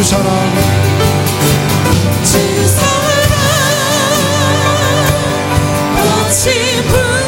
주 사랑 주 사랑 꽃이 불